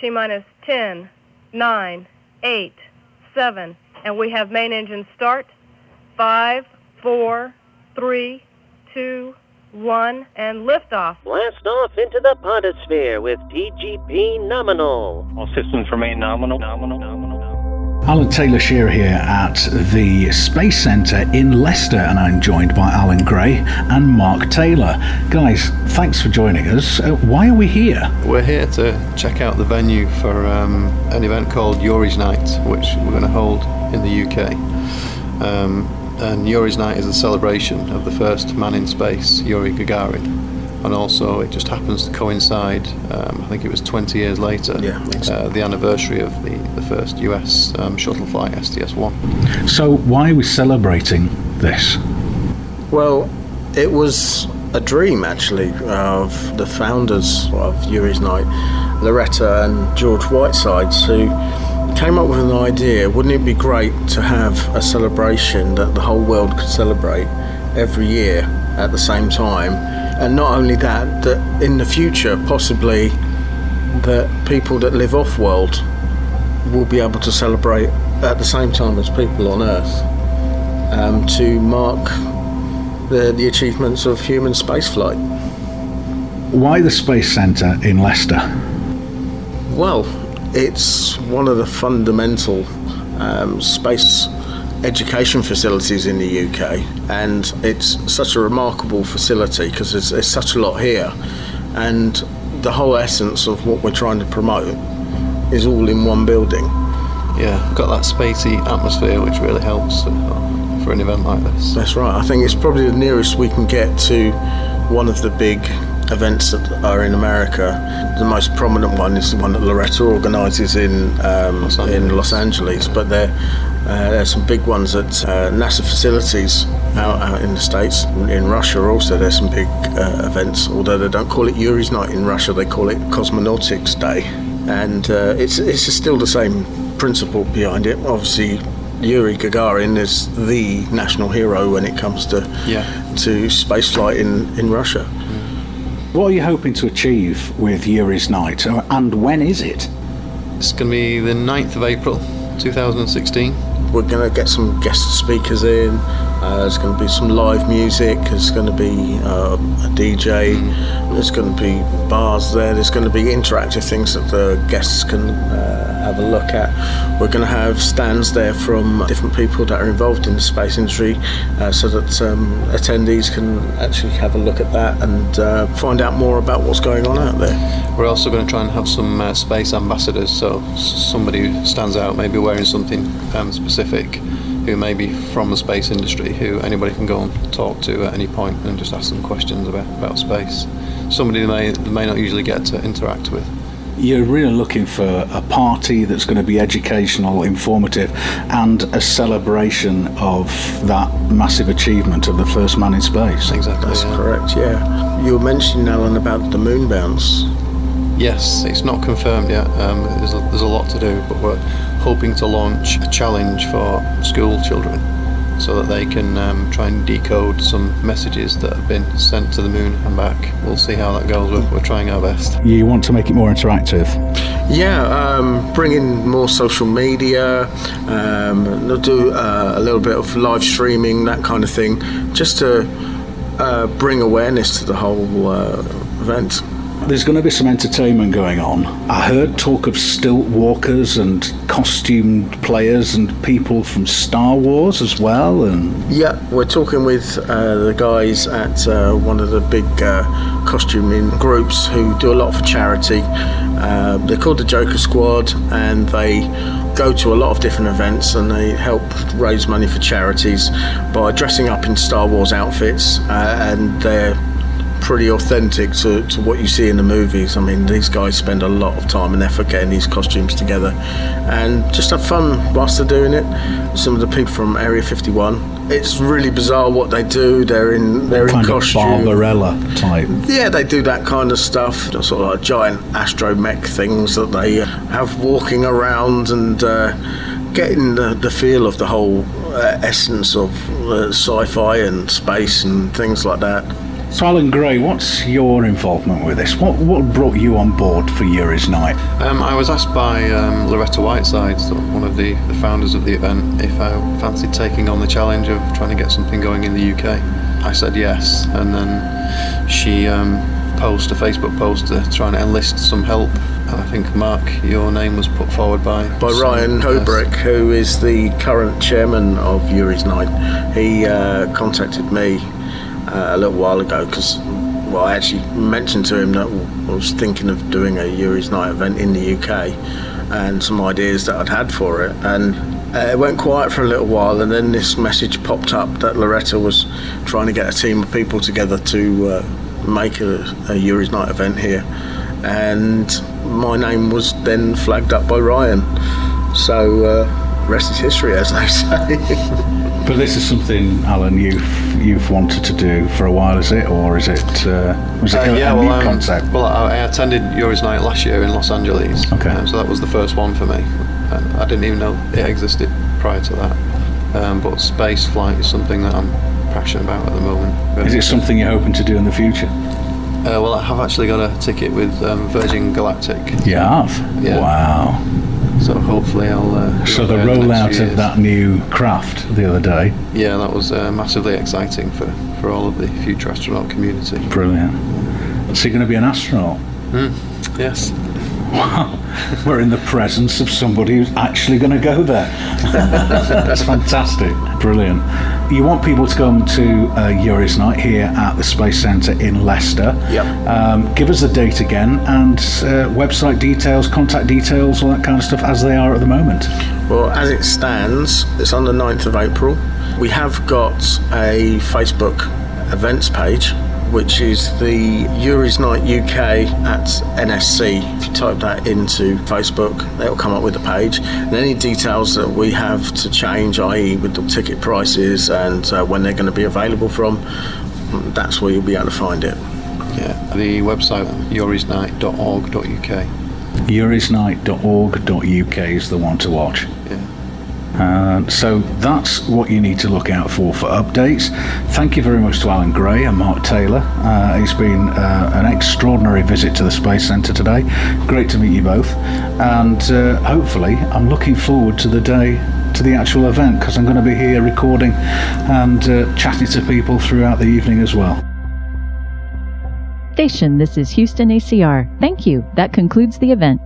T minus 10, 9, 8, 7, and we have main engine start. 5, 4, 3, 2, 1, and liftoff. Blast off into the podosphere with TGP nominal. All systems remain nominal. Nominal. Nominal. Alan Taylor Shearer here at the Space Centre in Leicester, and I'm joined by Alan Gray and Mark Taylor. Guys, thanks for joining us. Uh, why are we here? We're here to check out the venue for um, an event called Yuri's Night, which we're going to hold in the UK. Um, and Yuri's Night is a celebration of the first man in space, Yuri Gagarin. And also, it just happens to coincide, um, I think it was 20 years later, Yeah, makes uh, the anniversary of the, the first US um, shuttle flight, STS 1. So, why are we celebrating this? Well, it was a dream actually of the founders of Yuri's Night, Loretta and George Whitesides, who came up with an idea. Wouldn't it be great to have a celebration that the whole world could celebrate every year at the same time? And not only that, that in the future, possibly, that people that live off world will be able to celebrate at the same time as people on Earth um, to mark the, the achievements of human spaceflight. Why the Space Centre in Leicester? Well, it's one of the fundamental um, space education facilities in the UK, and it's such a remarkable facility because there's, there's such a lot here, and the whole essence of what we're trying to promote is all in one building. Yeah, got that spacey atmosphere, which really helps for an event like this. That's right. I think it's probably the nearest we can get to one of the big events that are in America. The most prominent one is the one that Loretta organises in um, Los in Angeles. Los Angeles, but there uh, there's some big ones at uh, NASA facilities out, out in the states. In Russia also there's some big uh, events, although they don't call it Yuri's Night in Russia, they call it Cosmonautics Day, and uh, it's it's still the same principle behind it. Obviously. Yuri Gagarin is the national hero when it comes to Yeah. to spaceflight in, in Russia. What are you hoping to achieve with Yuri's Night, Uh, and when is it? It's going to be the 9th of April 2016. We're going to get some guest speakers in. Uh, there's going to be some live music. There's going to be a DJ. There's going to be bars there. There's going to be interactive things that the guests can uh, have a look at. We're going to have stands there from different people that are involved in the space industry, uh, so that um, attendees can actually have a look at that and uh, find out more about what's going on out there. We're also going to try and have some uh, space ambassadors, so somebody who stands out, maybe wearing something um, specific, who may be from the space industry, who anybody can go and talk to at any point and just ask them questions about, about space. Somebody they may, they may not usually get to interact with. You're really looking for a party that's going to be educational, informative, and a celebration of that massive achievement of the first man in space. Exactly. That's yeah. correct, yeah. You were mentioning, Alan, about the moon bounce. Yes, it's not confirmed yet. Um, there's, a, there's a lot to do, but we're hoping to launch a challenge for school children so that they can um, try and decode some messages that have been sent to the moon and back. We'll see how that goes. We're, we're trying our best. You want to make it more interactive. Yeah, um, bring in more social media, um, they'll do uh, a little bit of live streaming, that kind of thing, just to uh, bring awareness to the whole uh, event. There's going to be some entertainment going on. I heard talk of stilt walkers and costumed players and people from Star Wars as well. And Yeah, we're talking with uh, the guys at uh, one of the big uh, costuming groups who do a lot for charity. Uh, they're called the Joker Squad, and they go to a lot of different events and they help raise money for charities by dressing up in Star Wars outfits, uh, and they're pretty authentic to, to what you see in the movies. I mean, these guys spend a lot of time and effort getting these costumes together and just have fun whilst they're doing it. Some of the people from Area 51, it's really bizarre what they do. They're in they're kind in of costume. Barbarella type. Yeah, they do that kind of stuff. They're sort of like giant astromech things that they uh, have walking around and uh, getting the, the feel of the whole uh, essence of uh, sci-fi and space and things like that. So, Alan Gray, what's your involvement with this? What what brought you on board for Yuri's Night? Um, I was asked by um, Loretta Whiteside, so one of the, the founders of the event, if I fancied taking on the challenge of trying to get something going in the UK. I said yes, and then she um, posted a Facebook post to try and enlist some help. And I think Mark, your name was put forward by by Ryan Yes. Kobrick, who is the current chairman of Yuri's Night. He uh, contacted me uh, a little while ago because, well, I actually mentioned to him that I was thinking of doing a Yuri's Night event in the UK and some ideas that I'd had for it. And uh, it went quiet for a little while, and then this message popped up that Loretta was trying to get a team of people together to uh, make a, a Yuri's Night event here. And my name was then flagged up by Ryan. So, uh, rest is history, as they say. But this is something, Alan, you've you've wanted to do for a while, is it, or is it uh, was it Uh, a, yeah, a well, new um, concept? Well, I, I attended Yuri's Night last year in Los Angeles. Okay. um, so that was the first one for me. And I didn't even know it existed prior to that. Um, but space flight is something that I'm passionate about at the moment. Is it something you're hoping to do in the future? Uh, well, I have actually got a ticket with um, Virgin Galactic. You have. Yeah. Wow. So hopefully I'll. Uh, So the rollout of that new craft the other day, Yeah, that was uh, massively exciting for, for all of the future astronaut community. brilliant. So you're going to be an astronaut. Yes. Wow, we're in the presence of somebody who's actually going to go there. That's fantastic. Brilliant. You want people to come to uh, Yuri's Night here at the Space Centre in Leicester. Yep. Um, give us the date again and uh, website details, contact details, all that kind of stuff as they are at the moment. Well, as it stands, it's on the 9th of April. We have got a Facebook events page, which is the Yuri's Night UK at NSC. If you type that into Facebook, it'll come up with the page. And any details that we have to change, i.e., with the ticket prices and uh, when they're going to be available from, that's where you'll be able to find it. Yeah. The website yurisnight.org.uk. Yurisnight.org.uk is the one to watch. Yeah. Uh, so that's what you need to look out for for updates. Thank you very much to Alan Gray and Mark Taylor. Uh, it's been uh, an extraordinary visit to the Space Centre today. Great to meet you both, and uh, hopefully, I'm looking forward to the day to the actual event because I'm going to be here recording and uh, chatting to people throughout the evening as well. Station, this is Houston ACR. Thank you. That concludes the event.